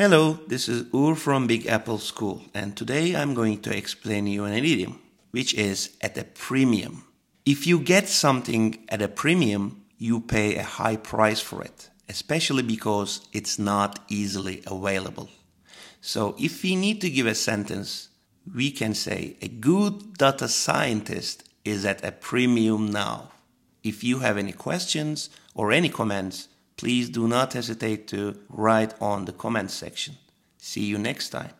Hello, this is Ur from Big Apple School, and today I'm going to explain you an idiom, which is at a premium. If you get something at a premium, you pay a high price for it, especially because it's not easily available. So if we need to give a sentence, we can say a good data scientist is at a premium now. If you have any questions or any comments, please do not hesitate to write on the comment section. See you next time.